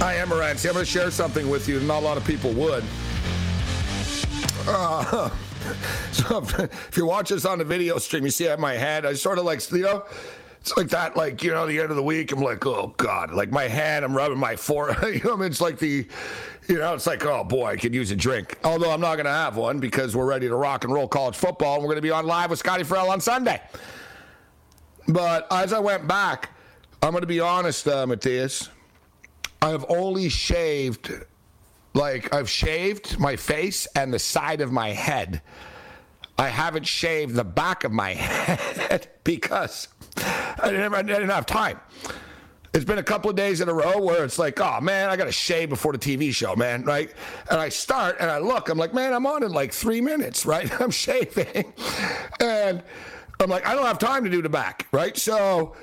I am Morency. I'm going to share something with you. Not a lot of people would. Uh, so if you watch this on the video stream, you see I have my head. I sort of like, you know, it's like that, like, you know, the end of the week, I'm like, oh, God. Like my hand, I'm rubbing my forehead. you know, it's like the, you know, it's like, oh, boy, I could use a drink. Although I'm not going to have one because we're ready to rock and roll college football and we're going to be on live with Scotty Farrell on Sunday. But as I went back, I'm going to be honest, uh, Matthias. I've only shaved, like, I've shaved my face and the side of my head. I haven't shaved the back of my head because I didn't, I didn't have time. It's been a couple of days in a row where it's like, oh man, I got to shave before the TV show, man, right? And I start and I look, I'm like, man, I'm on in like three minutes, right? I'm shaving. And I'm like, I don't have time to do the back, right? So,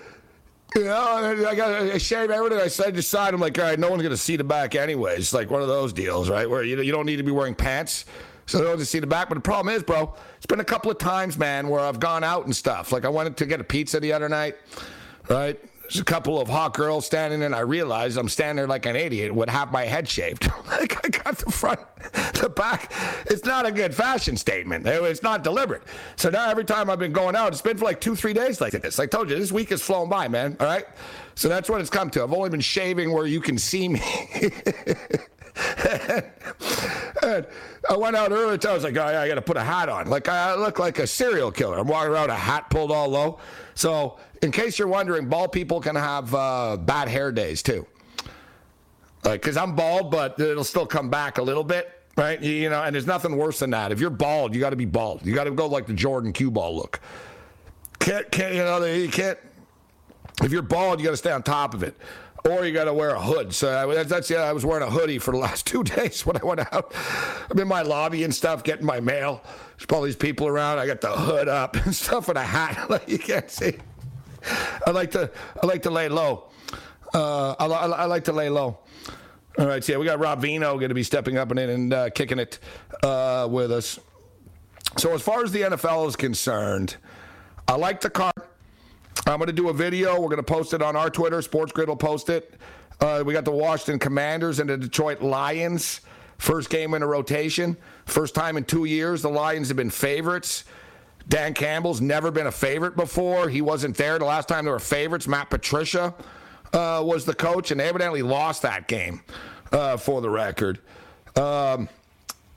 you know, I got to shave everything. I said decide. I'm like, all right, no one's to see the back anyways. It's like one of those deals, right? Where you, you don't need to be wearing pants. So they don't see the back. But the problem is, bro, it's been a couple of times, man, where I've gone out and stuff. Like I wanted to get a pizza the other night, right? There's a couple of hot girls standing and I realized I'm standing there like an idiot with half my head shaved. like I got the front, the back. It's not a good fashion statement. It's not deliberate. So now every time I've been going out, it's been for like two, three days like this. I told you, this week has flown by, man. All right. So that's what it's come to. I've only been shaving where you can see me. and I went out earlier. I was like, oh, yeah, I got to put a hat on. Like I look like a serial killer. I'm walking around a hat pulled all low. So, in case you're wondering, bald people can have uh, bad hair days too. Like, cause I'm bald, but it'll still come back a little bit, right? You, you know, and there's nothing worse than that. If you're bald, you got to be bald. You got to go like the Jordan cue ball look. Can't, can't, you know, you can't. If you're bald, you got to stay on top of it or you got to wear a hood. So I, that's yeah, I was wearing a hoodie for the last two days when I went out. I'm in my lobby and stuff, getting my mail. There's all these people around. I got the hood up and stuff and a hat like you can't see. I like to I like to lay low. Uh, I, I, I, like to lay low. All right, so yeah, we got Rob Vino going to be stepping up and in and uh, kicking it uh, with us. So as far as the NFL is concerned, I like the card. I'm going to do a video. We're going to post it on our Twitter. Sports Grid will post it. Uh, we got the Washington Commanders and the Detroit Lions. First game in a rotation. First time in two years the Lions have been favorites. Dan Campbell's never been a favorite before. He wasn't there the last time they were favorites. Matt Patricia uh, was the coach, and they evidently lost that game uh, for the record. Um,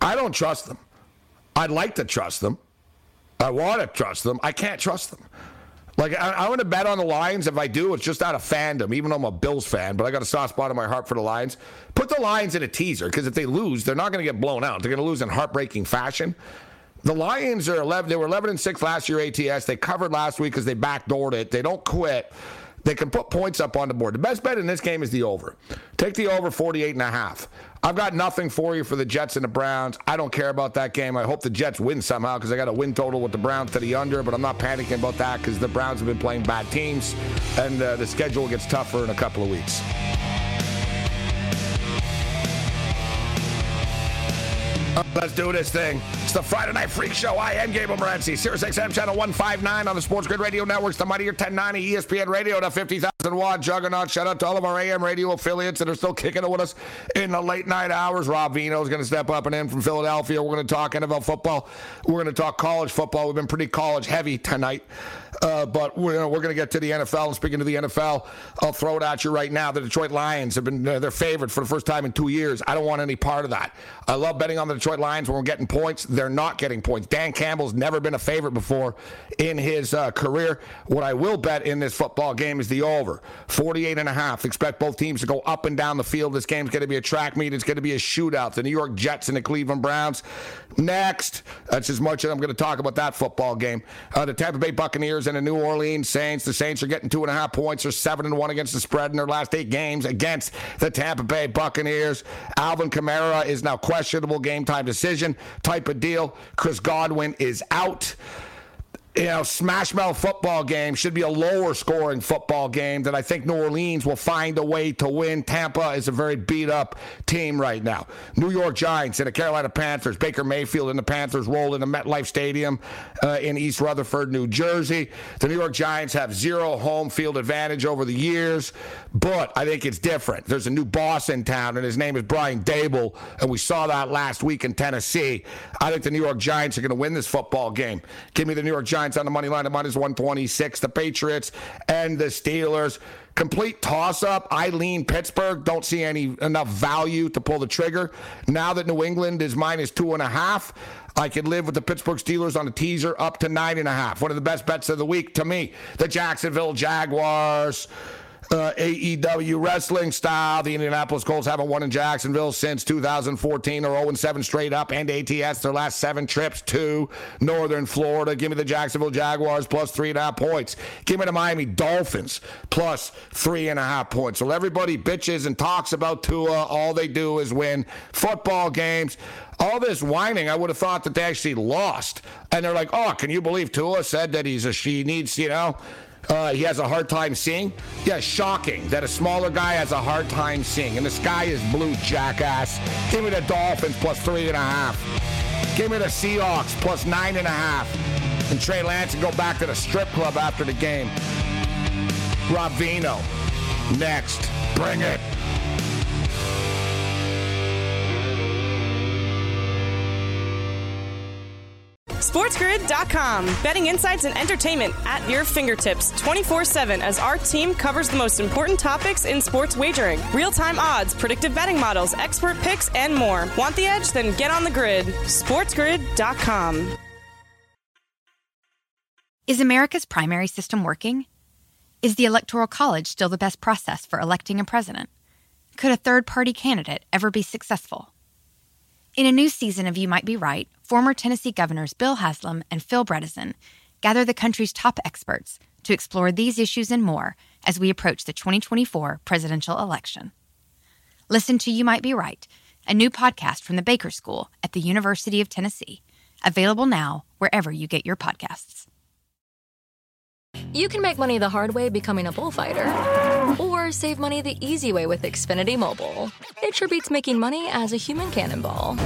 I don't trust them. I'd like to trust them. I want to trust them. I can't trust them. Like I, I want to bet on the Lions. If I do, it's just out of fandom. Even though I'm a Bills fan, but I got a soft spot in my heart for the Lions. Put the Lions in a teaser because if they lose, they're not going to get blown out. They're going to lose in heartbreaking fashion. The Lions are 11. They were 11 and six last year ATS. They covered last week because they backdoored it. They don't quit. They can put points up on the board. The best bet in this game is the over. Take the over 48 and a half. I've got nothing for you for the Jets and the Browns. I don't care about that game. I hope the Jets win somehow because I got a win total with the Browns to the under, but I'm not panicking about that because the Browns have been playing bad teams and uh, the schedule gets tougher in a couple of weeks. Oh, let's do this thing. It's the Friday Night Freak Show. I am Gabriel Morency. Sirius XM Channel 159 on the Sports Grid Radio Networks, the Mightier 1090 ESPN Radio, the 50,000 watt juggernaut. Shout out to all of our AM radio affiliates that are still kicking it with us in the late night hours. Rob Vino is going to step up and in from Philadelphia. We're going to talk NFL football. We're going to talk college football. We've been pretty college heavy tonight. Uh, but we're, you know, we're going to get to the NFL. And speaking to the NFL, I'll throw it at you right now. The Detroit Lions have been uh, their favorite for the first time in two years. I don't want any part of that. I love betting on the Detroit Lions when we're getting points. They're not getting points. Dan Campbell's never been a favorite before in his uh, career. What I will bet in this football game is the over 48 and a half. Expect both teams to go up and down the field. This game's going to be a track meet. It's going to be a shootout. The New York Jets and the Cleveland Browns. Next, that's as much as I'm going to talk about that football game. Uh, the Tampa Bay Buccaneers and the New Orleans Saints. The Saints are getting two and a half points. They're seven and one against the spread in their last eight games against the Tampa Bay Buccaneers. Alvin Kamara is now questionable game time decision type of deal. Chris Godwin is out you know, smash mouth football game should be a lower scoring football game that I think New Orleans will find a way to win. Tampa is a very beat up team right now. New York Giants and the Carolina Panthers. Baker Mayfield and the Panthers roll into MetLife Stadium uh, in East Rutherford, New Jersey. The New York Giants have zero home field advantage over the years, but I think it's different. There's a new boss in town, and his name is Brian Daboll, and we saw that last week in Tennessee. I think the New York Giants are going to win this football game. Give me the New York Giants on the money line at minus 126. The Patriots and the Steelers. Complete toss up. I lean Pittsburgh. Don't see any enough value to pull the trigger. Now that New England is minus two and a half, I could live with the Pittsburgh Steelers on a teaser up to nine and a half. One of the best bets of the week to me. The Jacksonville Jaguars uh, AEW wrestling style. The Indianapolis Colts haven't won in Jacksonville since 2014 or 0 7 straight up, and ATS their last seven trips to Northern Florida. Give me the Jacksonville Jaguars plus three and a half points. Give me the Miami Dolphins plus three and a half points. So everybody bitches and talks about Tua. All they do is win football games. All this whining, I would have thought that they actually lost. And they're like, oh, can you believe Tua said that he's a she needs, you know? Uh, he has a hard time seeing. Yeah, shocking that a smaller guy has a hard time seeing. And the sky is blue, jackass. Give me the Dolphins plus three and a half. Give me the Seahawks plus nine and a half. And Trey Lance can go back to the strip club after the game. Rob Vino. Next. Bring it. SportsGrid.com. Betting insights and entertainment at your fingertips 24 7 as our team covers the most important topics in sports wagering real time odds, predictive betting models, expert picks, and more. Want the edge? Then get on the grid. SportsGrid.com. Is America's primary system working? Is the Electoral College still the best process for electing a president? Could a third party candidate ever be successful? In a new season of You Might Be Right, former Tennessee governors Bill Haslam and Phil Bredesen gather the country's top experts to explore these issues and more as we approach the 2024 presidential election. Listen to You Might Be Right, a new podcast from the Baker School at the University of Tennessee, available now wherever you get your podcasts. You can make money the hard way becoming a bullfighter, or save money the easy way with Xfinity Mobile. It sure beats making money as a human cannonball.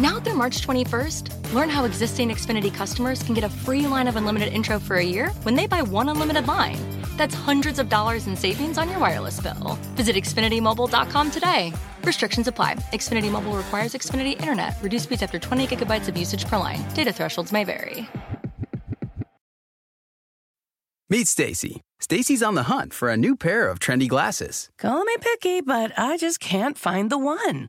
Now through March 21st, learn how existing Xfinity customers can get a free line of unlimited intro for a year when they buy one unlimited line. That's hundreds of dollars in savings on your wireless bill. Visit XfinityMobile.com today. Restrictions apply. Xfinity Mobile requires Xfinity Internet. Reduced speeds after 20 gigabytes of usage per line. Data thresholds may vary. Meet Stacy. Stacy's on the hunt for a new pair of trendy glasses. Call me picky, but I just can't find the one.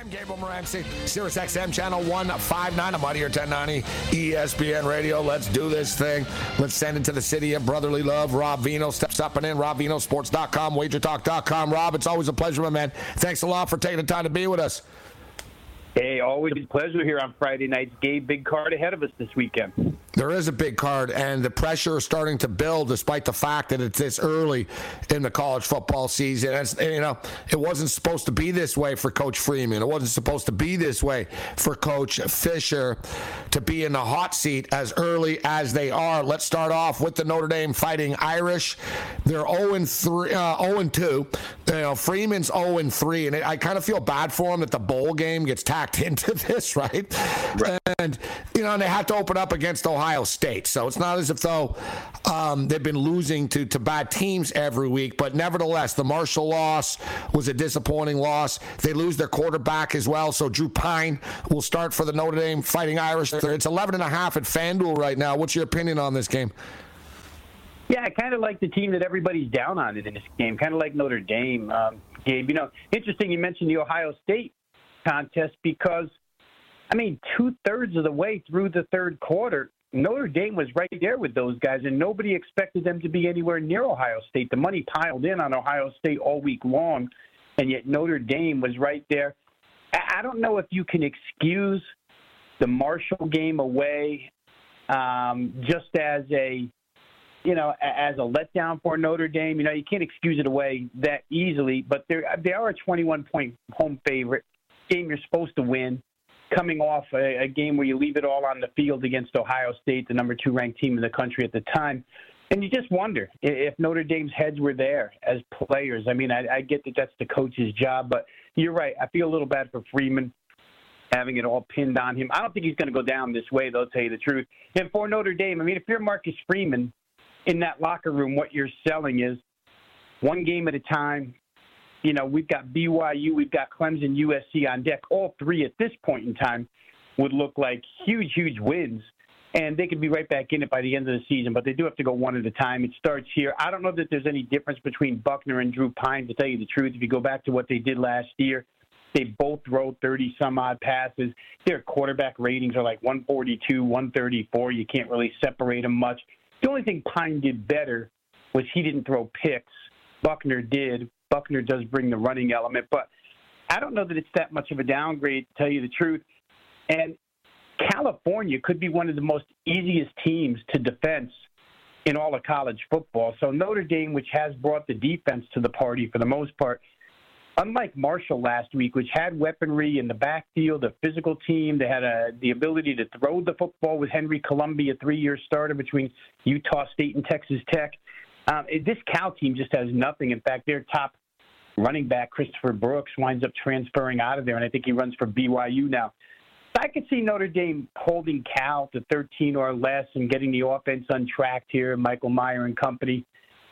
Gabriel Morency, Sirius XM Channel 159. I'm out here, 1090 ESPN Radio. Let's do this thing. Let's send it to the city of brotherly love. Rob Vino steps up and in. RobVinoSports.com, WagerTalk.com. Rob, it's always a pleasure, my man. Thanks a lot for taking the time to be with us. Hey, always a pleasure here on Friday nights. Gabe, big card ahead of us this weekend. There is a big card, and the pressure is starting to build, despite the fact that it's this early in the college football season. And, you know, it wasn't supposed to be this way for Coach Freeman. It wasn't supposed to be this way for Coach Fisher to be in the hot seat as early as they are. Let's start off with the Notre Dame Fighting Irish. They're 0 3, uh, 0 2. You know, Freeman's 0 3, and I kind of feel bad for him that the bowl game gets tacked into this, right? right. And you know, and they had to open up against Ohio. Ohio State. So it's not as if though um, they've been losing to, to bad teams every week. But nevertheless, the Marshall loss was a disappointing loss. They lose their quarterback as well. So Drew Pyne will start for the Notre Dame Fighting Irish. It's 11 and a half at FanDuel right now. What's your opinion on this game? Yeah, I kind of like the team that everybody's down on in this game, kind of like Notre Dame. Um, Gabe, you know, interesting you mentioned the Ohio State contest because, I mean, two thirds of the way through the third quarter, Notre Dame was right there with those guys, and nobody expected them to be anywhere near Ohio State. The money piled in on Ohio State all week long, and yet Notre Dame was right there. I don't know if you can excuse the Marshall game away um, just as a you know, as a letdown for Notre Dame. You know, you can't excuse it away that easily, but they're they are a 21 point home favorite. Game you're supposed to win coming off a, a game where you leave it all on the field against Ohio State, the number two ranked team in the country at the time. And you just wonder if Notre Dame's heads were there as players. I mean, I, I get that that's the coach's job, but you're right. I feel a little bad for Freeman having it all pinned on him. I don't think he's going to go down this way, though, tell you the truth. And for Notre Dame, I mean, if you're Marcus Freeman in that locker room, what you're selling is one game at a time, you know, we've got BYU, we've got Clemson, USC on deck. All three at this point in time would look like huge, huge wins. And they could be right back in it by the end of the season, but they do have to go one at a time. It starts here. I don't know that there's any difference between Buchner and Drew Pyne. to tell you the truth. If you go back to what they did last year, they both throw 30 some odd passes. Their quarterback ratings are like 142, 134. You can't really separate them much. The only thing Pyne did better was he didn't throw picks. Buchner did, Buchner does bring the running element, but I don't know that it's that much of a downgrade, to tell you the truth. And California could be one of the most easiest teams to defense in all of college football. So Notre Dame, which has brought the defense to the party for the most part, unlike Marshall last week, which had weaponry in the backfield, a physical team, they had a, the ability to throw the football with Henry Colombi, a three-year starter between Utah State and Texas Tech. Um, this Cal team just has nothing. In fact, their top running back Christopher Brooks winds up transferring out of there, and I think he runs for BYU now. I could see Notre Dame holding Cal to 13 or less and getting the offense untracked here, Michael Mayer and company.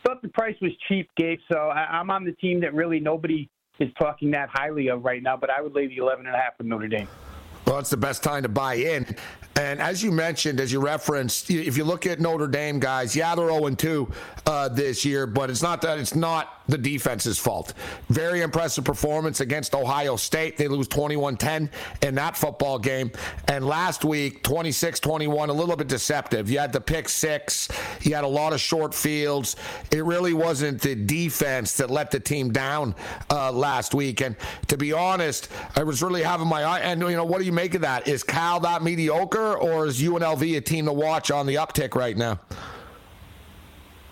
Thought the price was cheap, Gabe, so I'm on the team that really nobody is talking that highly of right now, but I would lay the 11 and a half with Notre Dame. Well, it's the best time to buy in. And as you mentioned, as you referenced, if you look at Notre Dame guys, yeah, they're 0 2 uh, this year, but it's not that it's not the defense's fault. Very impressive performance against Ohio State. They lose 21 10 in that football game. And last week, 26 21, a little bit deceptive. You had the pick six, you had a lot of short fields. It really wasn't the defense that let the team down uh, last week. And to be honest, I was really having my eye. And, you know, what do you make of that? Is Cal that mediocre, or is UNLV a team to watch on the uptick right now?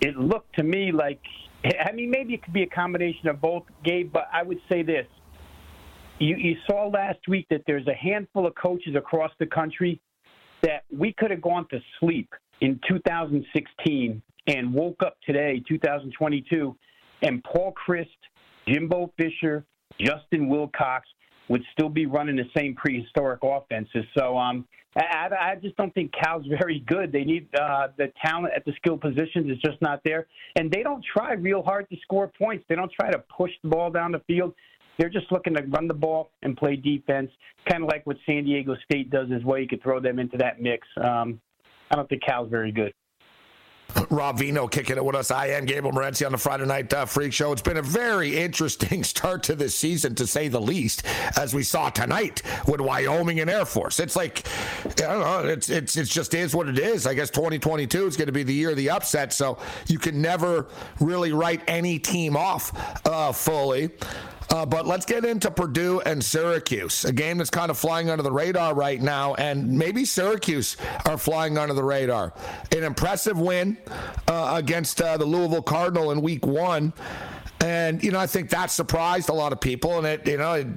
It looked to me like I mean, maybe it could be a combination of both, Gabe, but I would say this. You, you saw last week that there's a handful of coaches across the country that we could have gone to sleep in 2016 and woke up today, 2022, and Paul Chryst, Jimbo Fisher, Justin Wilcox would still be running the same prehistoric offenses. So um, I, I just don't think Cal's very good. They need uh, the talent at the skill positions is just not there, and they don't try real hard to score points. They don't try to push the ball down the field. They're just looking to run the ball and play defense, kind of like what San Diego State does as well. You could throw them into that mix. Um, I don't think Cal's very good. Rob Vino kicking it with us. I am Gabriel Morency on the Friday Night uh, Freak Show. It's been a very interesting start to this season, to say the least, as we saw tonight with Wyoming and Air Force. It's like, I don't know, it's, it's, it's just is what it is. I guess 2022 is going to be the year of the upset, so you can never really write any team off uh, fully. Uh, but let's get into Purdue and Syracuse, a game that's kind of flying under the radar right now, and maybe Syracuse are flying under the radar. An impressive win uh, against uh, the Louisville Cardinal in Week One. And you know, I think that surprised a lot of people, and it you know, it,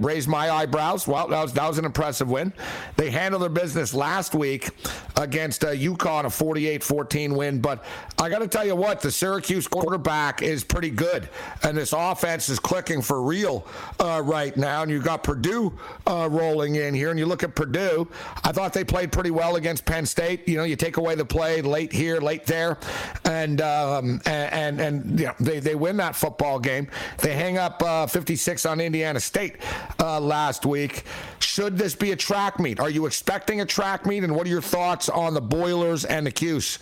raised my eyebrows. Well, that was that was an impressive win. They handled their business last week against uh, UConn, a 48-14 win. But I got to tell you what, the Syracuse quarterback is pretty good, and this offense is clicking for real uh, right now. And you got Purdue uh, rolling in here, and you look at Purdue. I thought they played pretty well against Penn State. You know, you take away the play late here, late there, and um, and and, and you know, they they win that football game. They hang up uh, 56 on Indiana State uh, last week. Should this be a track meet? Are you expecting a track meet? And what are your thoughts on the Boilers and the Cuse?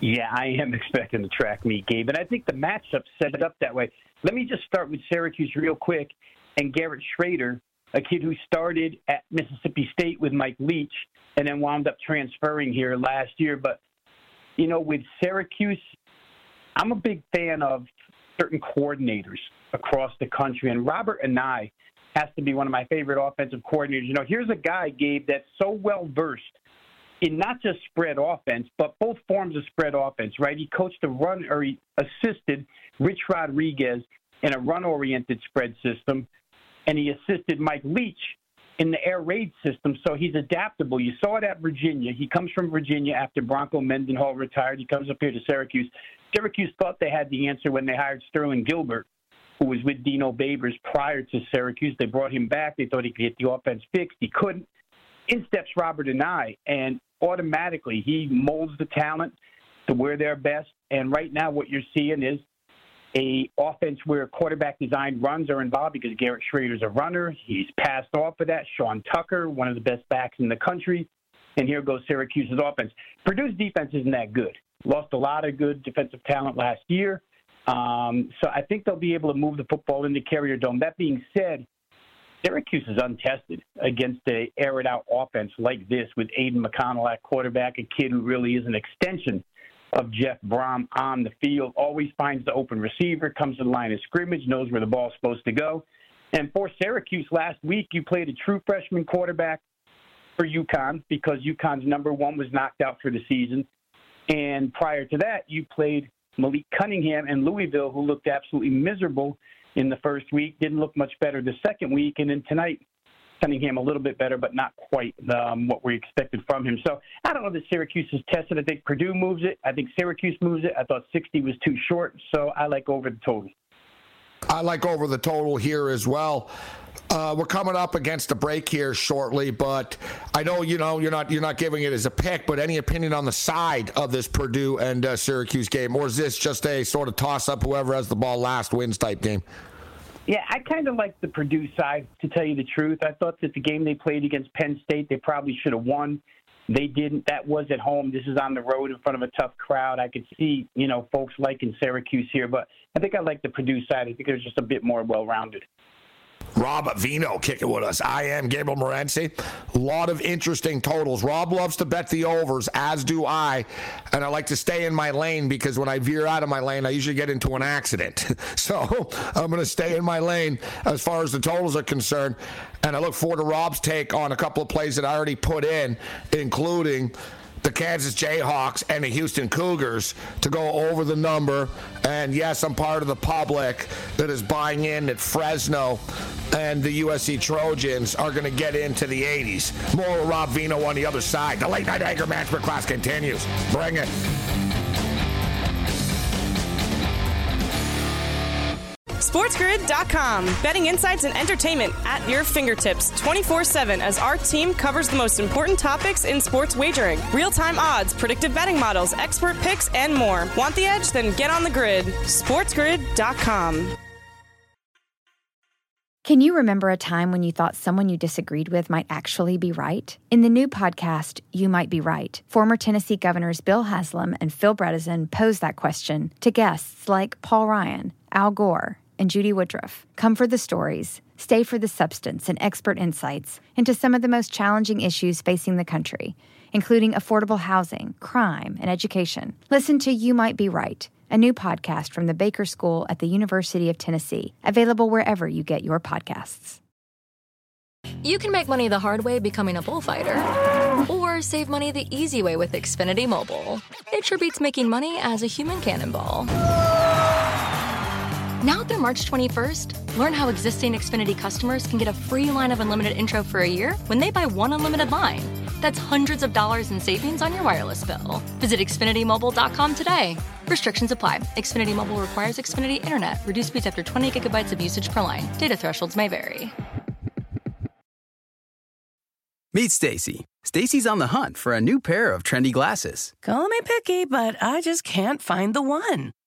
Yeah, I am expecting the track meet, Gabe, and I think the matchup set it up that way. Let me just start with Syracuse real quick and Garrett Shrader, a kid who started at Mississippi State with Mike Leach and then wound up transferring here last year. But, you know, with Syracuse, I'm a big fan of certain coordinators across the country, and Robert Anae has to be one of my favorite offensive coordinators. You know, here's a guy, Gabe, that's so well versed in not just spread offense, but both forms of spread offense, right? He coached a run or he assisted Rich Rodriguez in a run oriented spread system, and he assisted Mike Leach in the air raid system, so he's adaptable. You saw it at Virginia. He comes from Virginia after Bronco Mendenhall retired. He comes up here to Syracuse. Syracuse thought they had the answer when they hired Sterling Gilbert, who was with Dino Babers prior to Syracuse. They brought him back. They thought he could get the offense fixed. He couldn't. In steps Robert Anae, and automatically he molds the talent to where they're best. And right now, what you're seeing is a offense where quarterback design runs are involved because Garrett Shrader's a runner. He's passed off of that. Sean Tucker, one of the best backs in the country. And here goes Syracuse's offense. Purdue's defense isn't that good. Lost a lot of good defensive talent last year. Um, so I think they'll be able to move the football into Carrier Dome. That being said, Syracuse is untested against a air it out offense like this with Aidan O'Connell at quarterback, a kid who really is an extension of Jeff Brohm on the field, always finds the open receiver, comes to the line of scrimmage, knows where the ball's supposed to go. And for Syracuse last week, you played a true freshman quarterback for UConn because UConn's number one was knocked out for the season. And prior to that, you played Malik Cunningham and Louisville, who looked absolutely miserable in the first week, didn't look much better the second week. And then tonight, Cunningham a little bit better, but not quite um, what we expected from him. So I don't know that Syracuse is tested. I think Purdue moves it. I think Syracuse moves it. I thought 60 was too short, so I like over the total. I like over the total here as well. Uh, we're coming up against a break here shortly, but I know you know you're not you're not giving it as a pick. But any opinion on the side of this Purdue and uh, Syracuse game, or is this just a sort of toss up? Whoever has the ball last wins type game. Yeah, I kind of like the Purdue side, to tell you the truth. I thought that the game they played against Penn State, they probably should have won. They didn't. That was at home. This is on the road in front of a tough crowd. I could see, you know, folks liking Syracuse here, but I think I like the Purdue side. I think they're just a bit more well rounded. Rob Vino kicking with us. I am Gabriel Morency. A lot of interesting totals. Rob loves to bet the overs, as do I. And I like to stay in my lane because when I veer out of my lane, I usually get into an accident. so I'm going to stay in my lane as far as the totals are concerned. And I look forward to Rob's take on a couple of plays that I already put in, including the Kansas Jayhawks and the Houston Cougars to go over the number. And yes, I'm part of the public that is buying in that Fresno and the USC Trojans are going to get into the 80s. More Rob Vino on the other side. The late night anger management class continues. Bring it. SportsGrid.com. Betting insights and entertainment at your fingertips 24 7 as our team covers the most important topics in sports wagering real time odds, predictive betting models, expert picks, and more. Want the edge? Then get on the grid. SportsGrid.com. Can you remember a time when you thought someone you disagreed with might actually be right? In the new podcast, You Might Be Right, former Tennessee governors Bill Haslam and Phil Bredesen pose that question to guests like Paul Ryan, Al Gore, and Judy Woodruff. Come for the stories, stay for the substance and expert insights into some of the most challenging issues facing the country, including affordable housing, crime, and education. Listen to You Might Be Right a new podcast from the Baker School at the University of Tennessee, available wherever you get your podcasts. You can make money the hard way becoming a bullfighter, or save money the easy way with Xfinity Mobile. It sure beats making money as a human cannonball. Now through March 21st, learn how existing Xfinity customers can get a free line of unlimited intro for a year when they buy one unlimited line. That's hundreds of dollars in savings on your wireless bill. Visit XfinityMobile.com today. Restrictions apply. Xfinity Mobile requires Xfinity Internet. Reduced speeds after 20 gigabytes of usage per line. Data thresholds may vary. Meet Stacy. Stacy's on the hunt for a new pair of trendy glasses. Call me picky, but I just can't find the one.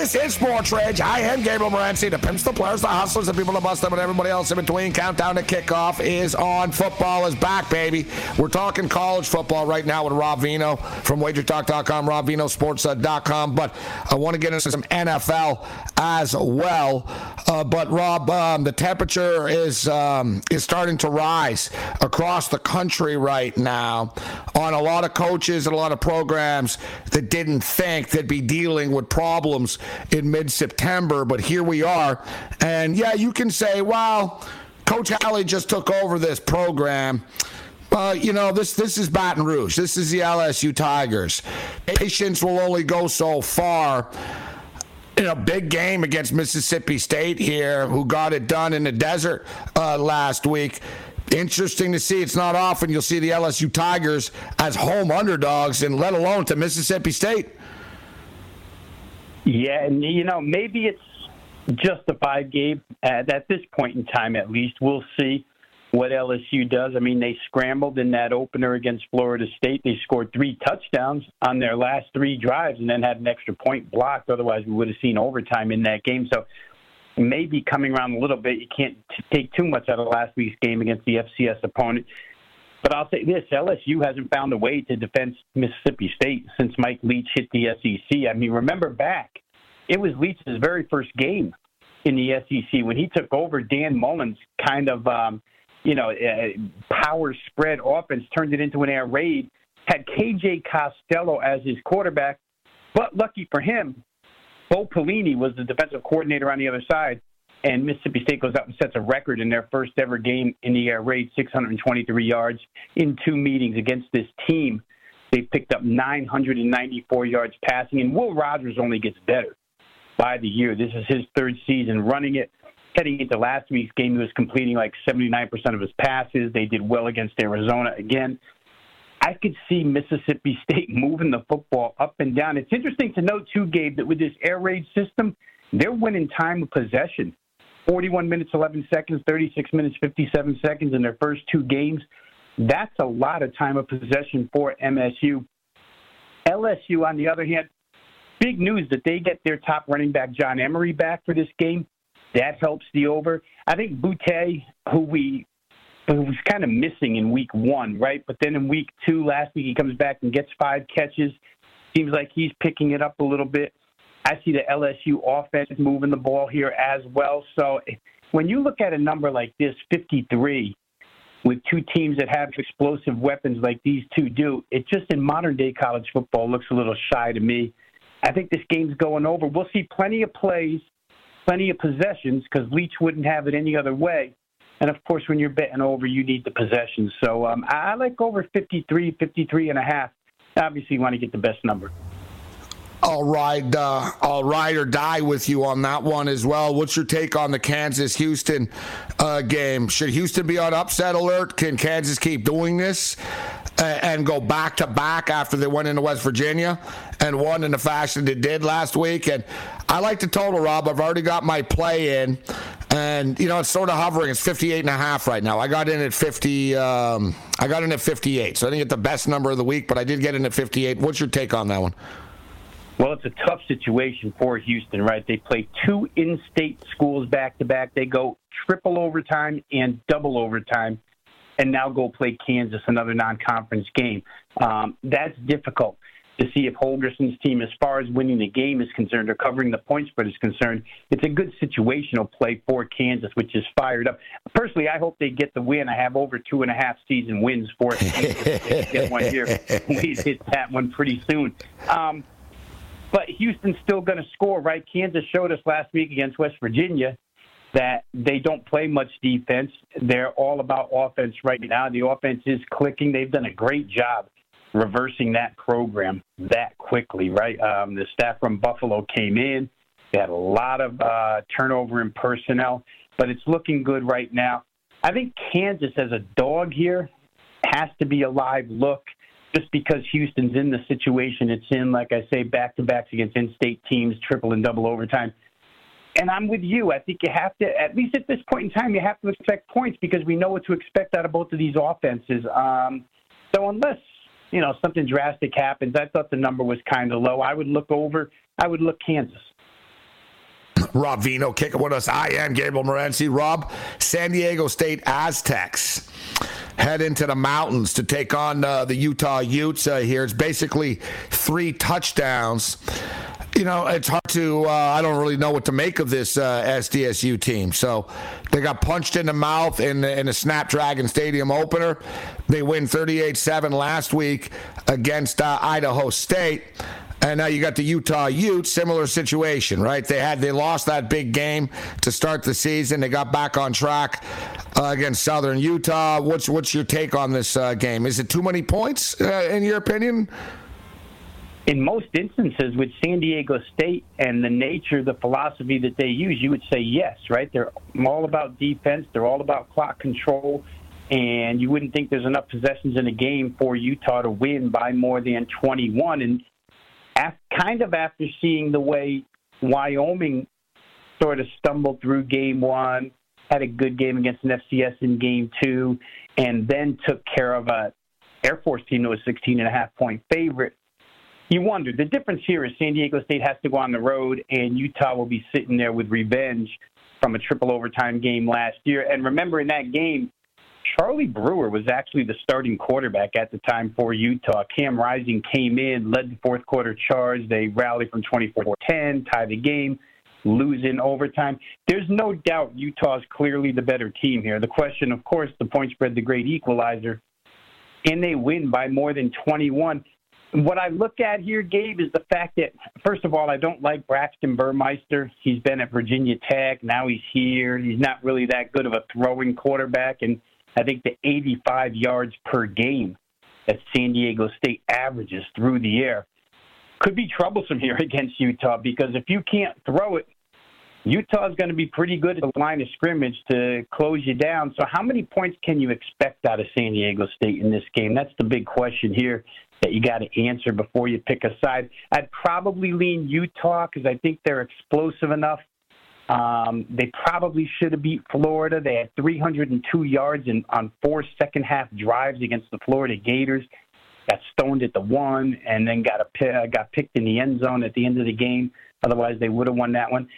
This is Sports Rage. I am Gabriel Morency. The pimps, the players, the hustlers, the people that bust them, and everybody else in between. Countdown to kickoff is on. Football is back, baby. We're talking college football right now with Rob Vino from WagerTalk.com, RobVinoSports.com. But I want to get into some NFL as well. Uh, but Rob, um, the temperature is um, is starting to rise across the country right now on a lot of coaches and a lot of programs that didn't think they'd be dealing with problems in mid September, but here we are. And yeah, you can say, well, Coach Halley just took over this program. Uh, you know, this this is Baton Rouge. This is the LSU Tigers. Patience will only go so far. In a big game against Mississippi State here, who got it done in the desert uh, last week. Interesting to see. It's not often you'll see the LSU Tigers as home underdogs, and let alone to Mississippi State. Yeah, and you know maybe it's justified, Gabe. At, at this point in time, at least, we'll see what LSU does. I mean, they scrambled in that opener against Florida State. They scored three touchdowns on their last three drives, and then had an extra point blocked. Otherwise, we would have seen overtime in that game. So maybe coming around a little bit. You can't t- take too much out of last week's game against the FCS opponent. But I'll say this LSU hasn't found a way to defend Mississippi State since Mike Leach hit the SEC. I mean, remember back, it was Leach's very first game in the SEC when he took over. Dan Mullen's kind of, um, you know, uh, power spread offense turned it into an air raid, had KJ Costello as his quarterback. But lucky for him, Bo Pelini was the defensive coordinator on the other side and Mississippi State goes out and sets a record in their first ever game in the air raid, 623 yards in two meetings against this team. They picked up 994 yards passing, and Will Rogers only gets better by the year. This is his third season running it. Heading into last week's game, he was completing like 79% of his passes. They did well against Arizona again. I could see Mississippi State moving the football up and down. It's interesting to note, too, Gabe, that with this air raid system, they're winning time of possession. 41 minutes, 11 seconds, 36 minutes, 57 seconds in their first two games. That's a lot of time of possession for MSU. LSU, on the other hand, big news that they get their top running back, John Emery, back for this game. That helps the over. I think Boutte, who we who was kind of missing in week one, right? But then in week two, last week, he comes back and gets five catches. Seems like he's picking it up a little bit. I see the LSU offense moving the ball here as well. So when you look at a number like this, 53, with two teams that have explosive weapons like these two do, it just in modern day college football looks a little shy to me. I think this game's going over. We'll see plenty of plays, plenty of possessions because Leach wouldn't have it any other way. And of course, when you're betting over, you need the possessions. So um, I like over 53, 53 and a half. Obviously, you want to get the best number. I'll ride, uh, I'll ride or die with you on that one as well. What's your take on the Kansas Houston uh, game? Should Houston be on upset alert? Can Kansas keep doing this uh, and go back to back after they went into West Virginia and won in the fashion they did last week? And I like the total, Rob. I've already got my play in. and you know it's sort of hovering. It's 58 and a half right now. I got in at 50. Um, I got in at 58, so I didn't get the best number of the week, but I did get in at 58. What's your take on that one? Well, it's a tough situation for Houston, right? They play two in-state schools back to back. They go triple overtime and double overtime, and now go play Kansas, another non-conference game. Um, that's difficult to see if Holgorsen's team, as far as winning the game is concerned or covering the point spread is concerned, it's a good situational play for Kansas, which is fired up. Personally, I hope they get the win. I have over two and a half season wins for it. get one here. We hit that one pretty soon. Um, but Houston's still going to score, right? Kansas showed us last week against West Virginia that they don't play much defense. They're all about offense right now. The offense is clicking. They've done a great job reversing that program that quickly, right? Um, the staff from Buffalo came in. They had a lot of uh, turnover in personnel, but it's looking good right now. I think Kansas, as a dog here, has to be a live look just because Houston's in the situation it's in, like I say, back to backs against in state teams, triple and double overtime. And I'm with you. I think you have to, at least at this point in time, you have to expect points because we know what to expect out of both of these offenses. Um, so unless you know, something drastic happens. I thought the number was kind of low. I would look over. I would look Kansas. Rob Vino kicking with us. I am Gabriel Morency. Rob, San Diego State Aztecs head into the mountains to take on uh, the Utah Utes uh, here. It's basically three touchdowns you know, it's hard to. Uh, I don't really know what to make of this uh, SDSU team. So they got punched in the mouth in in a Snapdragon Stadium opener. They win 38-7 last week against uh, Idaho State. And now you got the Utah Utes, similar situation, right? They had they lost that big game to start the season. They got back on track uh, against Southern Utah. What's what's your take on this uh, game? Is it too many points uh, in your opinion? in most instances with San Diego State and the nature, the philosophy that they use, you would say yes, right? They're all about defense. They're all about clock control. And you wouldn't think there's enough possessions in a game for Utah to win by more than 21. And kind of after seeing the way Wyoming sort of stumbled through game one, had a good game against an FCS in game two, and then took care of a Air Force team that was 16 and a half point favorite you wonder. The difference here is San Diego State has to go on the road, and Utah will be sitting there with revenge from a triple overtime game last year. And remember, in that game, Charlie Brewer was actually the starting quarterback at the time for Utah. Cam Rising came in, led the fourth quarter charge. They rallied from 24 10, tie the game, lose in overtime. There's no doubt Utah's clearly the better team here. The question, of course, the point spread, the great equalizer. And they win by more than 21 what I look at here, Gabe, is the fact that, first of all, I don't like Braxton Burmeister. He's been at Virginia Tech. Now he's here. He's not really that good of a throwing quarterback. And I think the 85 yards per game that San Diego State averages through the air could be troublesome here against Utah because if you can't throw it, Utah's going to be pretty good at the line of scrimmage to close you down. So, how many points can you expect out of San Diego State in this game? That's the big question here that you got to answer before you pick a side. I'd probably lean Utah because I think they're explosive enough. Um, they probably should have beat Florida. They had 302 yards in, on four second half drives against the Florida Gators. Got stoned at the one, and then got a got picked in the end zone at the end of the game. Otherwise, they would have won that one.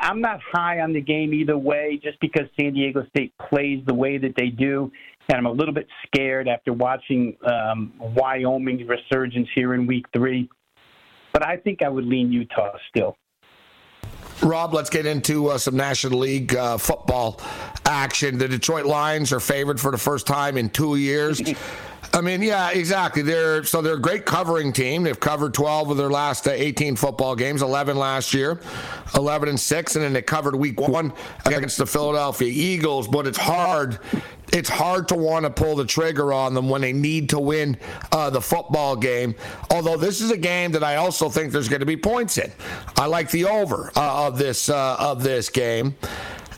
I'm not high on the game either way, just because San Diego State plays the way that they do and I'm a little bit scared after watching um, Wyoming's resurgence here in Week Three. But I think I would lean Utah still. Rob, let's get into uh, some National League uh, football action. The Detroit Lions are favored for the first time in two years. I mean, yeah, exactly. They're so they're a great covering team. They've covered 12 of their last uh, 18 football games, 11 last year, 11 and 6 and then they covered week 1 against the Philadelphia Eagles, but it's hard it's hard to want to pull the trigger on them when they need to win uh, the football game. Although this is a game that I also think there's going to be points in. I like the over uh, of this uh, of this game,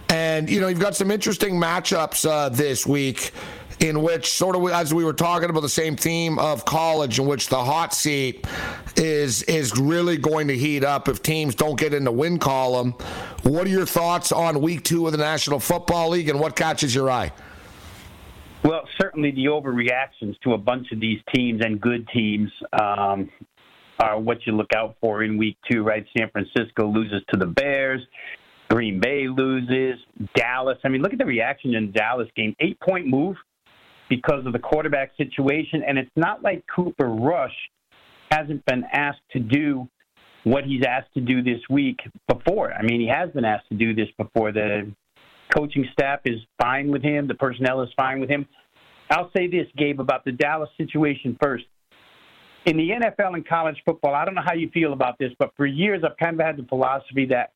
and you know you've got some interesting matchups uh, this week in which sort of as we were talking about the same theme of college, in which the hot seat is is really going to heat up if teams don't get in the win column. What are your thoughts on Week Two of the National Football League, and what catches your eye? Well, certainly the overreactions to a bunch of these teams and good teams um, are what you look out for in week two, right? San Francisco loses to the Bears. Green Bay loses. Dallas. I mean, look at the reaction in Dallas game. Eight point move because of the quarterback situation. And it's not like Cooper Rush hasn't been asked to do what he's asked to do this week before. I mean, he has been asked to do this before. The coaching staff is fine with him, the personnel is fine with him. I'll say this, Gabe, about the Dallas situation first. In the NFL and college football, I don't know how you feel about this, but for years I've kind of had the philosophy that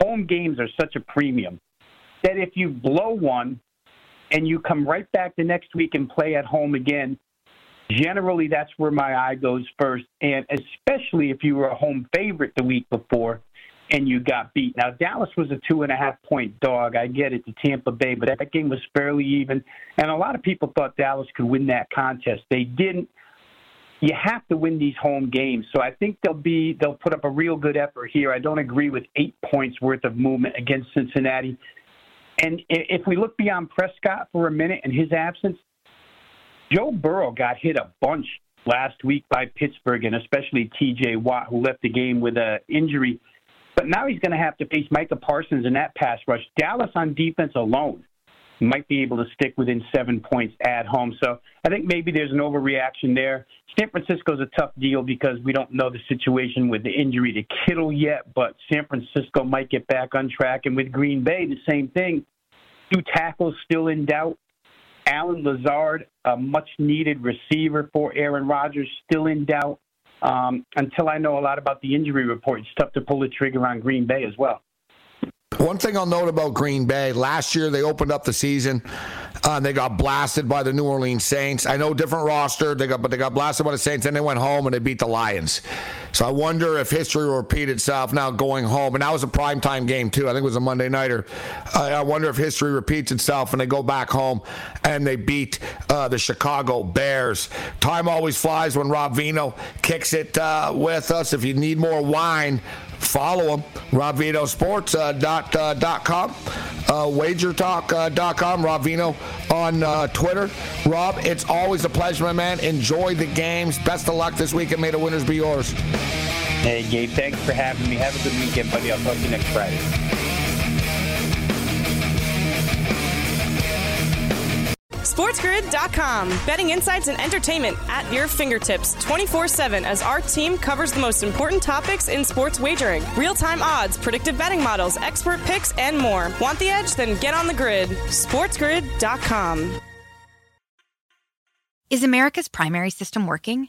home games are such a premium that if you blow one and you come right back the next week and play at home again, generally that's where my eye goes first. And especially if you were a home favorite the week before and you got beat. Now, Dallas was a two and a half point dog. I get it to Tampa Bay, but that game was fairly even. And a lot of people thought Dallas could win that contest. They didn't you have to win these home games. So I think they'll be they'll put up a real good effort here. I don't agree with eight points worth of movement against Cincinnati. And if we look beyond Prescott for a minute and his absence, Joe Burrow got hit a bunch last week by Pittsburgh and especially T.J. Watt, who left the game with an injury. But now he's going to have to face Micah Parsons in that pass rush. Dallas on defense alone might be able to stick within seven points at home. So I think maybe there's an overreaction there. San Francisco's a tough deal because we don't know the situation with the injury to Kittle yet, but San Francisco might get back on track. And with Green Bay, the same thing. Two tackles still in doubt. Allen Lazard, a much needed receiver for Aaron Rodgers, still in doubt. Um, until I know a lot about the injury report, it's tough to pull the trigger on Green Bay as well. One thing I'll note about Green Bay last year, they opened up the season. Uh, they got blasted by the New Orleans Saints. I know different roster, they got but they got blasted by the Saints. Then they went home and they beat the Lions. So I wonder if history will repeat itself now going home. And that was a primetime game too. I think it was a Monday nighter. Uh, I wonder if history repeats itself and they go back home and they beat uh, the Chicago Bears. Time always flies when Rob Vino kicks it uh, with us. If you need more wine, follow him. RobVinoSports.com, uh, com, uh, WagerTalk.com, uh, Rob Vino on uh, Twitter. Rob, it's always a pleasure, my man. Enjoy the games. Best of luck this week, and May the winners be yours. Hey, Gabe, thanks for having me. Have a good weekend, buddy. I'll talk to you next Friday. SportsGrid.com. Betting insights and entertainment at your fingertips 24 7 as our team covers the most important topics in sports wagering real time odds, predictive betting models, expert picks, and more. Want the edge? Then get on the grid. SportsGrid.com. Is America's primary system working?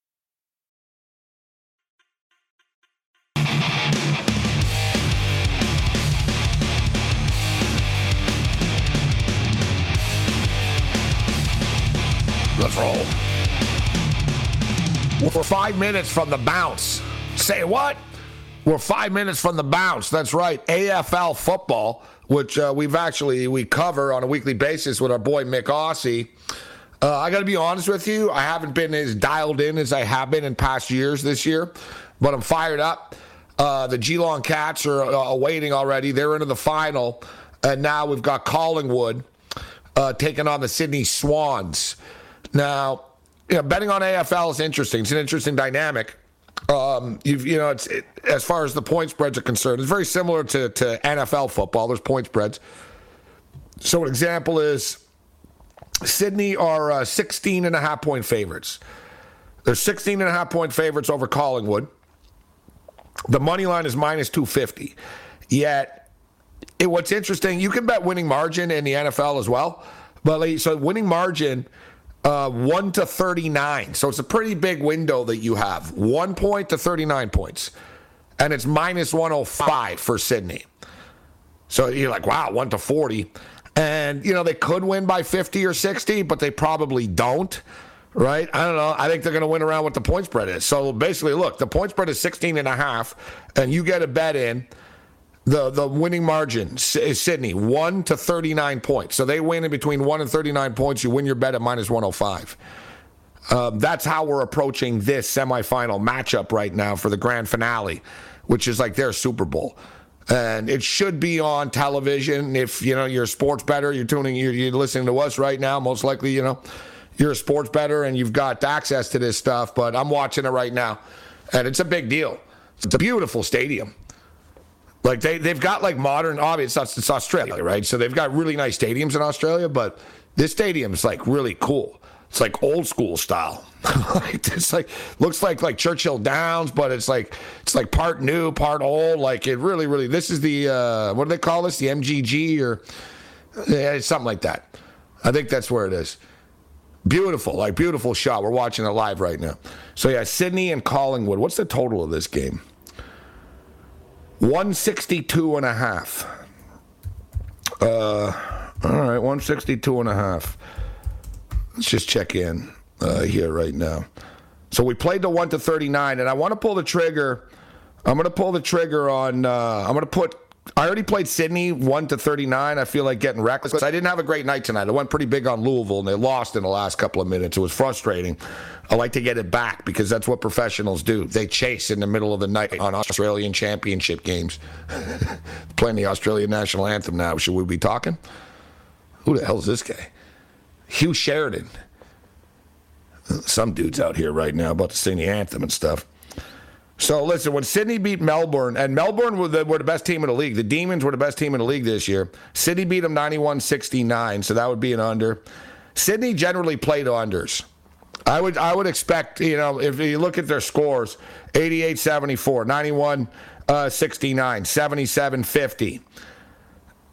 We're five minutes from the bounce. Say what? We're five minutes from the bounce. That's right. AFL football, which uh, we've actually we cover on a weekly basis with our boy Mick Aussie. Uh, I got to be honest with you. I haven't been as dialed in as I have been in past years this year, but I'm fired up. Uh, the Geelong Cats are uh, awaiting already. They're into the final, and now we've got Collingwood uh, taking on the Sydney Swans. Now, you know, betting on AFL is interesting. It's an interesting dynamic. Um, you know, it's it, as far as the point spreads are concerned, it's very similar to, to NFL football. There's point spreads. So, an example is Sydney are uh, 16 and a half point favorites. They're 16 and a half point favorites over Collingwood. The money line is minus 250. Yet, it, what's interesting, you can bet winning margin in the NFL as well. But like, so winning margin uh, 1 to 39. So it's a pretty big window that you have. 1 point to 39 points. And it's minus 105 for Sydney. So you're like, wow, 1 to 40. And, you know, they could win by 50 or 60, but they probably don't. Right? I don't know. I think they're going to win around what the point spread is. So basically, look, the point spread is 16 and a half, and you get a bet in. The the winning margin is Sydney, 1 to 39 points. So they win in between 1 and 39 points. You win your bet at minus 105. Um, that's how we're approaching this semifinal matchup right now for the grand finale, which is like their Super Bowl. And it should be on television. If you know you're a sports bettor, you're tuning, you're, you're listening to us right now. Most likely, you know, you're a sports bettor and you've got access to this stuff. But I'm watching it right now, and it's a big deal. It's a beautiful stadium. Like they they've got like modern. Obviously, it's, it's Australia, right? So they've got really nice stadiums in Australia, but this stadium is like really cool. It's like old school style. like it's like looks like like Churchill Downs, but it's like it's like part new, part old. Like it really, really. This is the uh, what do they call this? The MGG or yeah, something like that. I think that's where it is. Beautiful, like beautiful shot. We're watching it live right now. So yeah, Sydney and Collingwood. What's the total of this game? 162 and a half. Uh, all right, 162 and a half. Let's just check in uh, here right now. So we played the 1 to 39, and I want to pull the trigger. I'm going to pull the trigger on, uh, I'm going to put I already played Sydney 1 to 39. I feel like getting reckless. I didn't have a great night tonight. I went pretty big on Louisville and they lost in the last couple of minutes. It was frustrating. I like to get it back because that's what professionals do. They chase in the middle of the night on Australian championship games. Playing the Australian national anthem now. Should we be talking? Who the hell is this guy? Hugh Sheridan. Some dude's out here right now about to sing the anthem and stuff. So listen, when Sydney beat Melbourne, and Melbourne were the, were the best team in the league. The Demons were the best team in the league this year. Sydney beat them 91-69, so that would be an under. Sydney generally played unders. I would I would expect, you know, if you look at their scores, 88-74, 91 uh, 69, 77 50.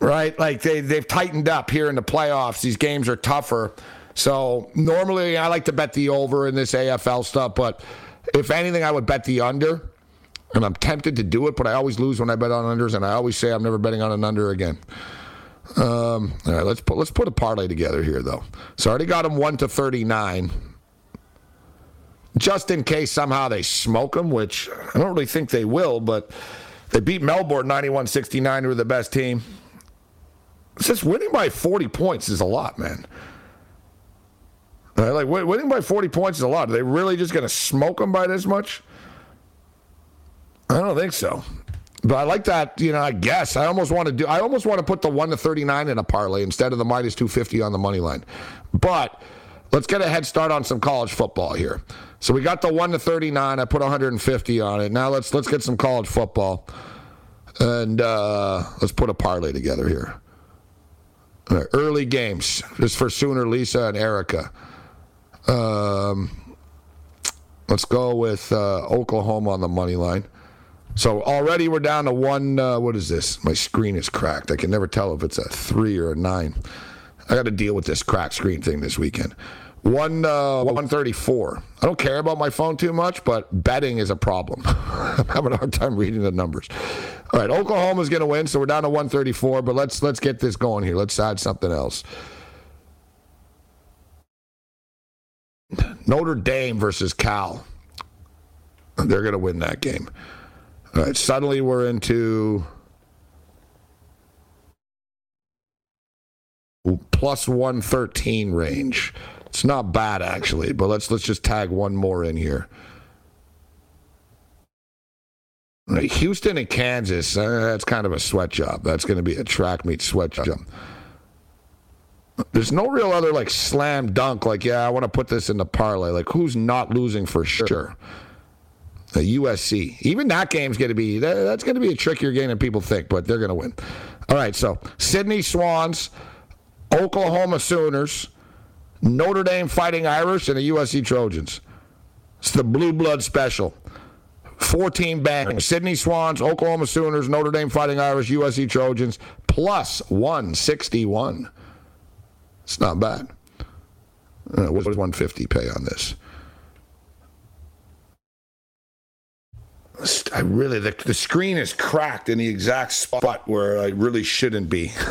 Right? Like they, they've tightened up here in the playoffs. These games are tougher. So normally I like to bet the over in this AFL stuff, but if anything, I would bet the under. And I'm tempted to do it, but I always lose when I bet on unders, and I always say I'm never betting on an under again. Um, all right, let's put let's put a parlay together here, though. So I already got them one to thirty nine, just in case somehow they smoke them, which I don't really think they will. But they beat Melbourne 91-69, who were the best team. Just winning by forty points is a lot, man. Right? Like winning by 40 points is a lot. Are they really just going to smoke them by this much? I don't think so. But I like that, you know, I guess. I almost want to do I almost want to put the 1 to 39 in a parlay instead of the minus 250 on the money line. But let's get a head start on some college football here. So we got the 1 to 39. I put 150 on it. Now let's let's get some college football. And uh, let's put a parlay together here. Early games. This for Sooner, Lisa, and Erica. Um, let's go with uh, Oklahoma on the money line. So already we're down to one. Uh, what is this? My screen is cracked. I can never tell if it's a three or a nine. I got to deal with this cracked screen thing this weekend. One uh, one thirty four. I don't care about my phone too much, but betting is a problem. I'm having a hard time reading the numbers. All right, Oklahoma's going to win, so we're down to one thirty four. But let's let's get this going here. Let's add something else. Notre Dame versus Cal. They're going to win that game. All right, suddenly we're into plus 113 range. It's not bad actually, but let's let's just tag one more in here. Right, Houston and Kansas, uh, that's kind of a sweat job. That's going to be a track meet sweat job. There's no real other like slam dunk. Like, yeah, I want to put this in the parlay. Like, who's not losing for sure? The USC. Even that game's going to be that's going to be a trickier game than people think, but they're going to win. All right, so Sydney Swans, Oklahoma Sooners, Notre Dame Fighting Irish, and the USC Trojans. It's the blue blood special. 14 bang. Sydney Swans, Oklahoma Sooners, Notre Dame Fighting Irish, USC Trojans, plus 161. It's not bad. Uh, what does 150 pay on this? I really the, the screen is cracked in the exact spot where I really shouldn't be.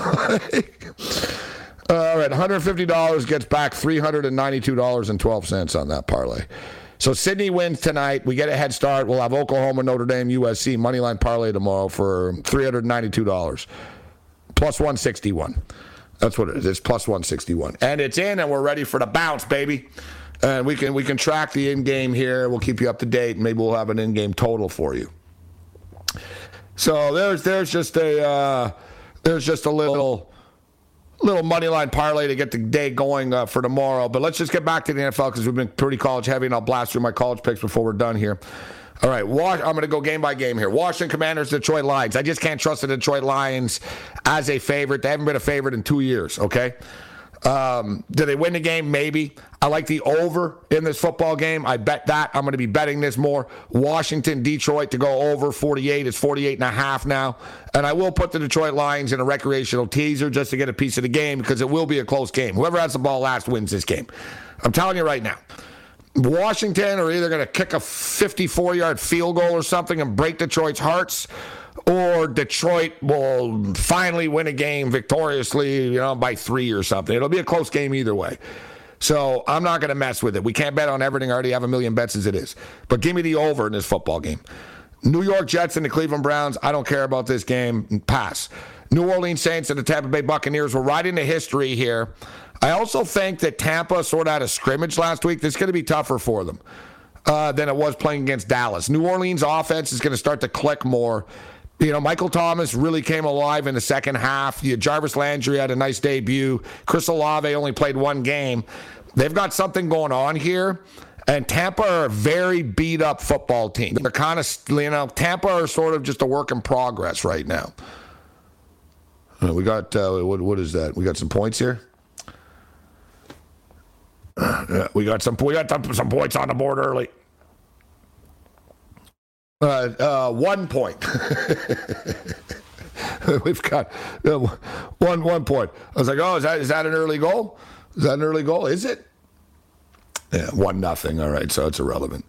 All right, $150 gets back $392.12 on that parlay. So Sydney wins tonight. We get a head start. We'll have Oklahoma, Notre Dame, USC moneyline parlay tomorrow for $392 plus 161. That's what it is. It's plus 161. And it's in and we're ready for the bounce, baby. And we can we can track the in-game here. We'll keep you up to date. Maybe we'll have an in-game total for you. So there's there's just a uh, there's just a little little money line parlay to get the day going uh, for tomorrow. But let's just get back to the NFL because we've been pretty college heavy, and I'll blast through my college picks before we're done here. All right, I'm going to go game by game here. Washington Commanders, Detroit Lions. I just can't trust the Detroit Lions as a favorite. They haven't been a favorite in two years, okay? Um, do they win the game? Maybe. I like the over in this football game. I bet that. I'm going to be betting this more. Washington, Detroit to go over 48. It's 48 and a half now. And I will put the Detroit Lions in a recreational teaser just to get a piece of the game because it will be a close game. Whoever has the ball last wins this game. I'm telling you right now. Washington are either going to kick a 54 yard field goal or something and break Detroit's hearts, or Detroit will finally win a game victoriously, you know, by three or something. It'll be a close game either way. So I'm not going to mess with it. We can't bet on everything. I already have a million bets as it is. But give me the over in this football game. New York Jets and the Cleveland Browns. I don't care about this game. Pass. New Orleans Saints and the Tampa Bay Buccaneers. We're right into history here. I also think that Tampa sort of had a scrimmage last week. This is going to be tougher for them uh, than it was playing against Dallas. New Orleans offense is going to start to click more. You know, Michael Thomas really came alive in the second half. You, Jarvis Landry had a nice debut. Chris Olave only played one game. They've got something going on here. And Tampa are a very beat up football team. They're kind of, you know, Tampa are sort of just a work in progress right now. Uh, we got, uh, what, what is that? We got some points here? We got some, we got some, some points on the board early. Uh, uh, one point. We've got uh, one one point. I was like, oh, is that is that an early goal? Is that an early goal? Is it? Yeah, one nothing. All right, so it's irrelevant.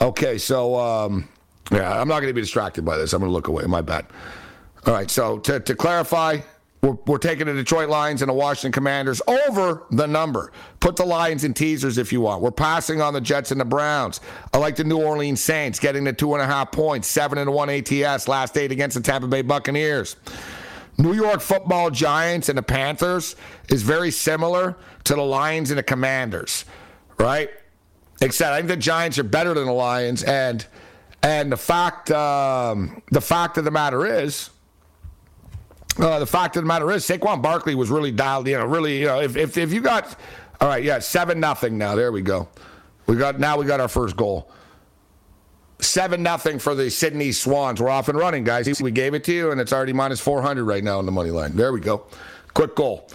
Okay, so um, yeah, I'm not going to be distracted by this. I'm going to look away. My bad. All right, so to, to clarify, we're, we're, taking the Detroit Lions and the Washington Commanders over the number. Put the Lions in teasers if you want. We're passing on the Jets and the Browns. I like the New Orleans Saints getting the two and a half points, seven and one ATS last eight against the Tampa Bay Buccaneers. New York Football Giants and the Panthers is very similar to the Lions and the Commanders, right? Except I think the Giants are better than the Lions, and and the fact um, the fact of the matter is uh, the fact of the matter is, Saquon Barkley was really dialed. in. really, you know, if if, if you got, all right, yeah, seven nothing now. There we go. We got now we got our first goal. Seven nothing for the Sydney Swans. We're off and running, guys. We gave it to you, and it's already minus four hundred right now on the money line. There we go. Quick goal.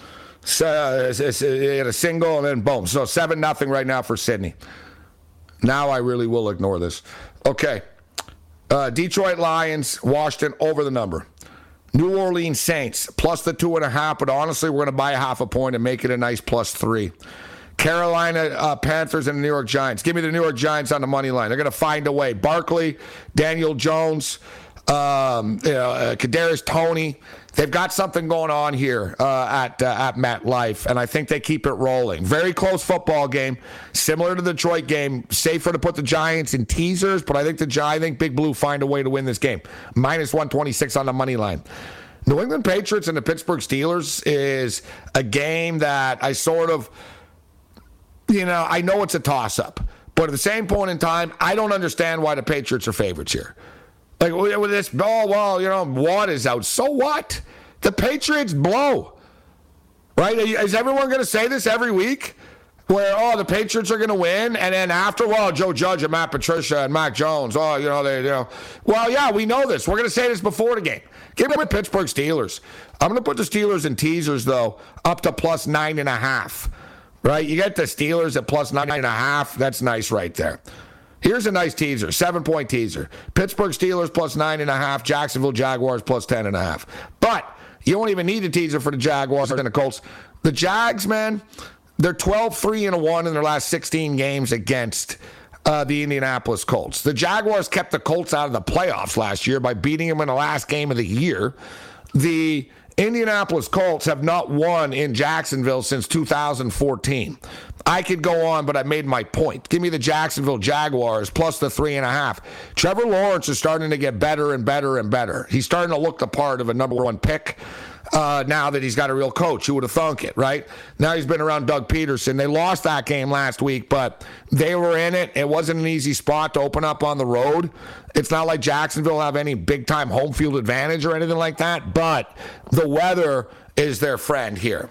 So, uh, it's, a single and then boom. So seven nothing right now for Sydney. Now I really will ignore this. Okay. Uh, Detroit Lions, Washington over the number. New Orleans Saints plus the two and a half, but honestly, we're going to buy a half a point and make it a nice plus three. Carolina uh, Panthers and the New York Giants. Give me the New York Giants on the money line. They're going to find a way. Barkley, Daniel Jones, um, you know, uh, Kadarius Toney. They've got something going on here uh, at uh, at and I think they keep it rolling. Very close football game, similar to the Detroit game. Safer to put the Giants in teasers, but I think the I think Big Blue find a way to win this game. Minus one twenty six on the money line. New England Patriots and the Pittsburgh Steelers is a game that I sort of, you know, I know it's a toss up, but at the same point in time, I don't understand why the Patriots are favorites here. Like oh, with this, oh well, you know, Watt is out. So what? The Patriots blow. Right? Is everyone going to say this every week? Where oh the Patriots are going to win, and then after well Joe Judge and Matt Patricia and Mac Jones oh you know they you know well yeah we know this we're going to say this before the game. Give me Pittsburgh Steelers. I'm going to put the Steelers in teasers though up to plus nine and a half. Right, you get the Steelers at plus nine and a half. That's nice right there. Here's a nice teaser, seven point teaser. Pittsburgh Steelers plus nine and a half, Jacksonville Jaguars plus ten and a half. But you don't even need a teaser for the Jaguars and the Colts. The Jags, man, they're 12 3 and 1 in their last 16 games against uh, the Indianapolis Colts. The Jaguars kept the Colts out of the playoffs last year by beating them in the last game of the year. The Indianapolis Colts have not won in Jacksonville since 2014. I could go on, but I made my point. Give me the Jacksonville Jaguars plus the three and a half. Trevor Lawrence is starting to get better and better and better. He's starting to look the part of a number one pick. Uh, now that he's got a real coach. Who would have thunk it, right? Now he's been around Doug Pederson. They lost that game last week, but they were in it. It wasn't an easy spot to open up on the road. It's not like Jacksonville have any big time home field advantage or anything like that, but the weather is their friend here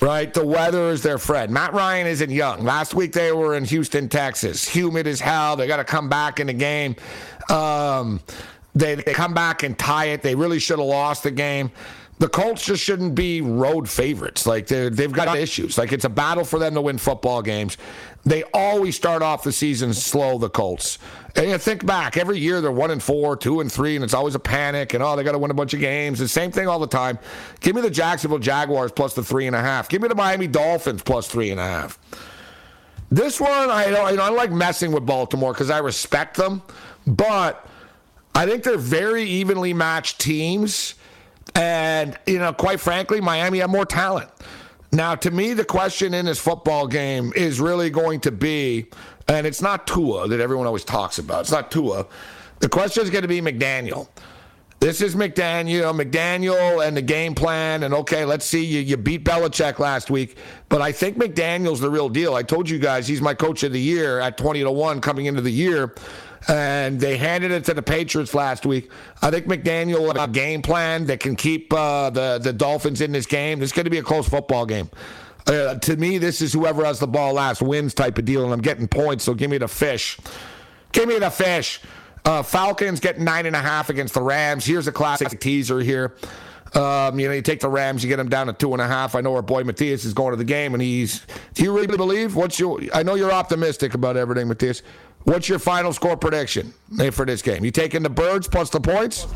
right? The weather is their friend. Matt Ryan isn't young. Last week they were in Houston, Texas. Humid as hell. They got to come back in the game. Um, they, they come back and tie it. They really should have lost the game. The Colts just shouldn't be road favorites. Like they've got issues. Like it's a battle for them to win football games. They always start off the season slow. The Colts. And you think back, every year they're one and four, two and three, and it's always a panic. And oh, they got to win a bunch of games. The same thing all the time. Give me the Jacksonville Jaguars plus the three and a half. Give me the Miami Dolphins plus three and a half. This one, I don't, you know, I like messing with Baltimore because I respect them, but I think they're very evenly matched teams. And, you know, quite frankly, Miami had more talent. Now, to me, the question in this football game is really going to be, and it's not Tua that everyone always talks about. It's not Tua. The question is going to be McDaniel. This is McDaniel, McDaniel, and the game plan. And okay, let's see. You, you beat Belichick last week, but I think McDaniel's the real deal. I told you guys he's my coach of the year at twenty to one coming into the year and they handed it to the Patriots last week. I think McDaniel a game plan that can keep uh, the the Dolphins in this game. It's going to be a close football game. Uh, to me, this is whoever has the ball last wins type of deal, and I'm getting points. So give me the fish. Give me the fish. Uh, Falcons get nine and a half against the Rams. Here's a classic teaser here. Um, you know, you take the Rams, you get them down to two and a half. I know our boy Matthias is going to the game, and he's. Do you really believe? What's your? I know you're optimistic about everything, Matthias. What's your final score prediction for this game? You taking the birds plus the points?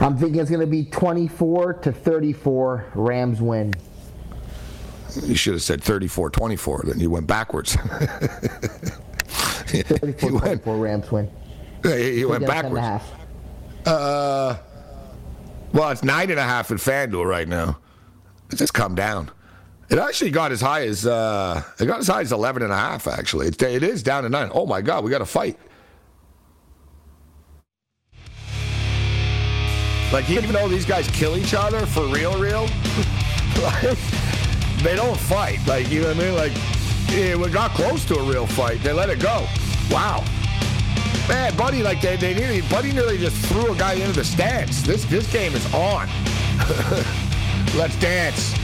I'm thinking it's going to be 24 to 34. Rams win. You should have said 34 24, then you went backwards. 34 you 24, Rams win. You went backwards. Uh, well, it's nine and a half in FanDuel right now. It just come down. It actually got as high as uh, it got as high as 11 and a half. Actually, it, it is down to nine. Oh my God, we got to fight. Like even though these guys kill each other for real, real, like, they don't fight. Like you know what I mean? Like it got close to a real fight. They let it go. Wow. Man, Buddy, like they, they nearly, Buddy nearly just threw a guy into the stands. This this game is on. Let's dance.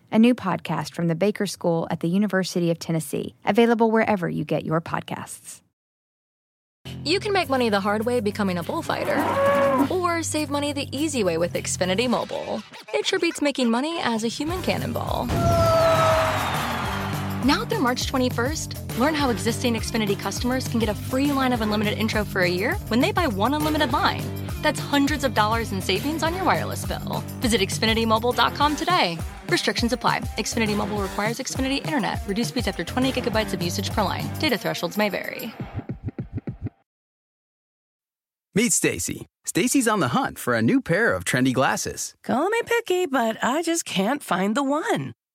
a new podcast from the Baker School at the University of Tennessee, available wherever you get your podcasts. You can make money the hard way becoming a bullfighter, or save money the easy way with Xfinity Mobile. It sure beats making money as a human cannonball. Now through March 21st, learn how existing Xfinity customers can get a free line of unlimited intro for a year when they buy one unlimited line. That's hundreds of dollars in savings on your wireless bill. Visit XfinityMobile.com today. Restrictions apply. Xfinity Mobile requires Xfinity Internet. Reduced speeds after 20 gigabytes of usage per line. Data thresholds may vary. Meet Stacy. Stacy's on the hunt for a new pair of trendy glasses. Call me picky, but I just can't find the one.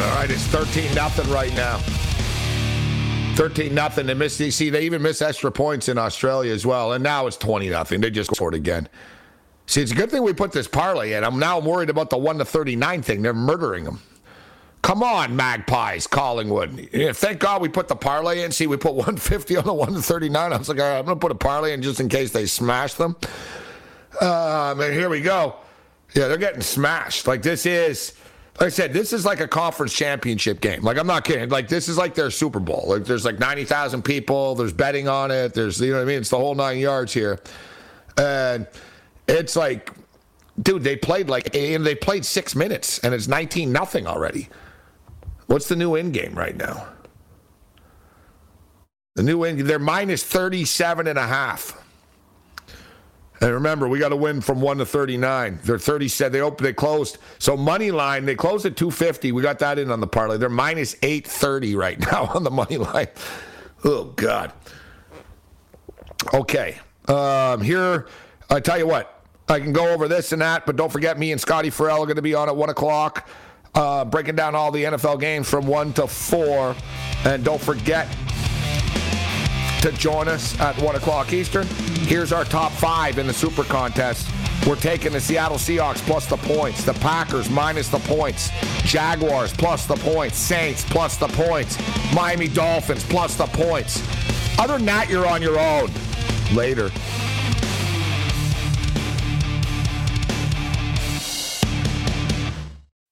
All right, it's 13 nothing right now. 13 nothing. They miss. DC. They even miss extra points in Australia as well, and now it's 20 nothing. They just scored again. See, it's a good thing we put this parlay in. I'm now worried about the one to 39 thing. They're murdering them. Come on, Magpies, Collingwood. Yeah, thank God we put the parlay in. See, we put 150 on the 1 to 39. I was like, all right, I'm going to put a parlay in just in case they smash them. Um, and here we go. Yeah, they're getting smashed. Like this is, like I said, this is like a conference championship game. Like I'm not kidding. Like this is like their Super Bowl. Like there's like 90,000 people. There's betting on it. There's, you know what I mean? It's the whole nine yards here. And it's like, dude, they played like, and they played six minutes and it's 19 nothing already. What's the new end game right now? The new end, they're minus 37 and a half. And remember, we got to win from one to thirty-nine. They're thirty said they opened, they closed. So money line, they closed at two fifty. We got that in on the parlay. They're minus eight thirty right now on the money line. Oh God. Okay. Um, here, I tell you what, I can go over this and that, but don't forget me and Scotty Ferrall are going to be on at one o'clock, uh, breaking down all the NFL games from one to four. And don't forget to join us at 1 o'clock Eastern. Here's our top five in the Super Contest. We're taking the Seattle Seahawks plus the points, the Packers minus the points, Jaguars plus the points, Saints plus the points, Miami Dolphins plus the points. Other than that, you're on your own. Later.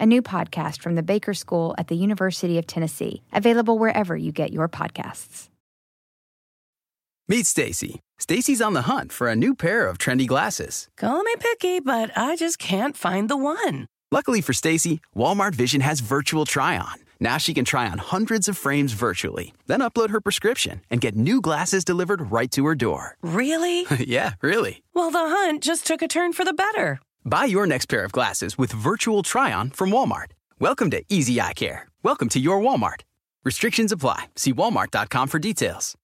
a new podcast from the Baker School at the University of Tennessee, available wherever you get your podcasts. Meet Stacy. Stacy's on the hunt for a new pair of trendy glasses. Call me picky, but I just can't find the one. Luckily for Stacy, Walmart Vision has virtual try on. Now she can try on hundreds of frames virtually, then upload her prescription and get new glasses delivered right to her door. Really? yeah, really. Well, the hunt just took a turn for the better. Buy your next pair of glasses with virtual try on from Walmart. Welcome to Easy Eye Care. Welcome to your Walmart. Restrictions apply. See walmart.com for details.